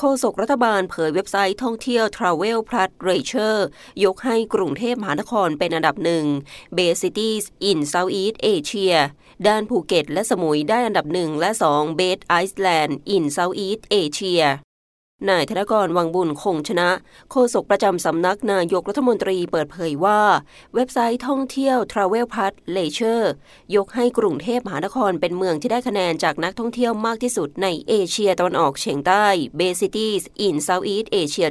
โฆษกรัฐบาลเผยเว็บไซต์ท่องเที่ยว Travel Plus r a t e r ยกให้กรุงเทพมหานครเป็นอันดับหนึ่ง Best Cities in Southeast Asia ด้านภูเก็ตและสมุยได้อันดับหนึ่งและ 2 Best Iceland in Southeast Asia นายธนกรวังบุญคงชนะ โฆษกประจำสำนักนายกรัฐมนตรีเปิดเผยว่า เว็บไซต์ท่องเที่ยว Travel Plus Leisure ยกให้กรุงเทพมหานครเป็นเมืองที่ได้คะแนนจากนักท่องเที่ยวมากที่สุดในเอเชียตะวันออกเฉียงใต้ Bay Cities in Southeast Asia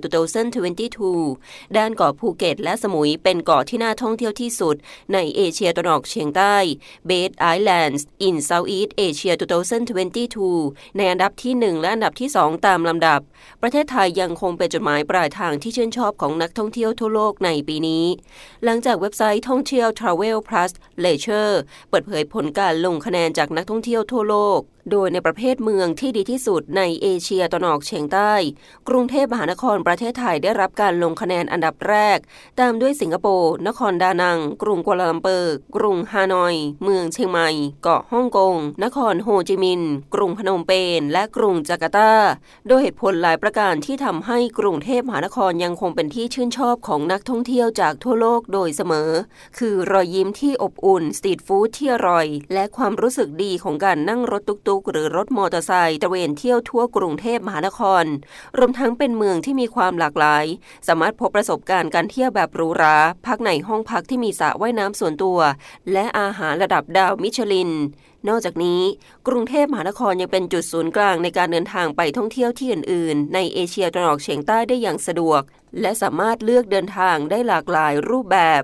2022 ด้านเกาะภูเก็ตและสมุยเป็นเกาะที่น่าท่องเที่ยวที่สุดในเอเชียตะวันออกเฉียงใต้ Bay Islands in Southeast Asia 2022 ในอันดับที่ 1 และอันดับที่ 2 ตามลำดับประเทศไทยยังคงเป็นจุดหมายปลายทางที่ชื่นชอบของนักท่องเที่ยวทั่วโลกในปีนี้ หลังจากเว็บไซต์ท่องเที่ยว Travel Plus Leisure เปิดเผยผลการลงคะแนนจากนักท่องเที่ยวทั่วโลก โดยในประเภทเมืองที่ดีที่สุดในเอเชียตะนออกเฉียงใต้ กรุงเทพมหานครประเทศไทยได้รับการลงคะแนนอันดับแรก ตามด้วยสิงคโปร์ นครดานัง กรุงกัวลาลัมเปอร์ กรุงฮานอย เมืองเชียงใหม่ เกาะฮ่องกง นครโฮจิมินห์ กรุงพนมเปญ และกรุงจาการ์ตา โดยเหตุผลหลายประการที่ทำให้กรุงเทพมหานครยังคงเป็นที่ชื่นชอบของนักท่องเที่ยวจากทั่วโลกโดยเสมอ คือรอยยิ้มที่อบอุ่น street food ที่อร่อย และความรู้สึกดีของการนั่งรถตุ๊กๆหรือรถมอเตอร์ไซค์ตระเวนเที่ยวทั่วกรุงเทพมหานคร รวมทั้งเป็นเมืองที่มีความหลากหลาย สามารถพบประสบการณ์การเที่ยวแบบหรูหราพักในห้องพักที่มีสระว่ายน้ำส่วนตัว และอาหารระดับดาวมิชลินนอกจากนี้ กรุงเทพมหานครยังเป็นจุดศูนย์กลางในการเดินทางไปท่องเที่ยวที่อื่น ๆ ในเอเชียตะวันออกเฉียงใต้ได้อย่างสะดวก และสามารถเลือกเดินทางได้หลากหลายรูปแบบ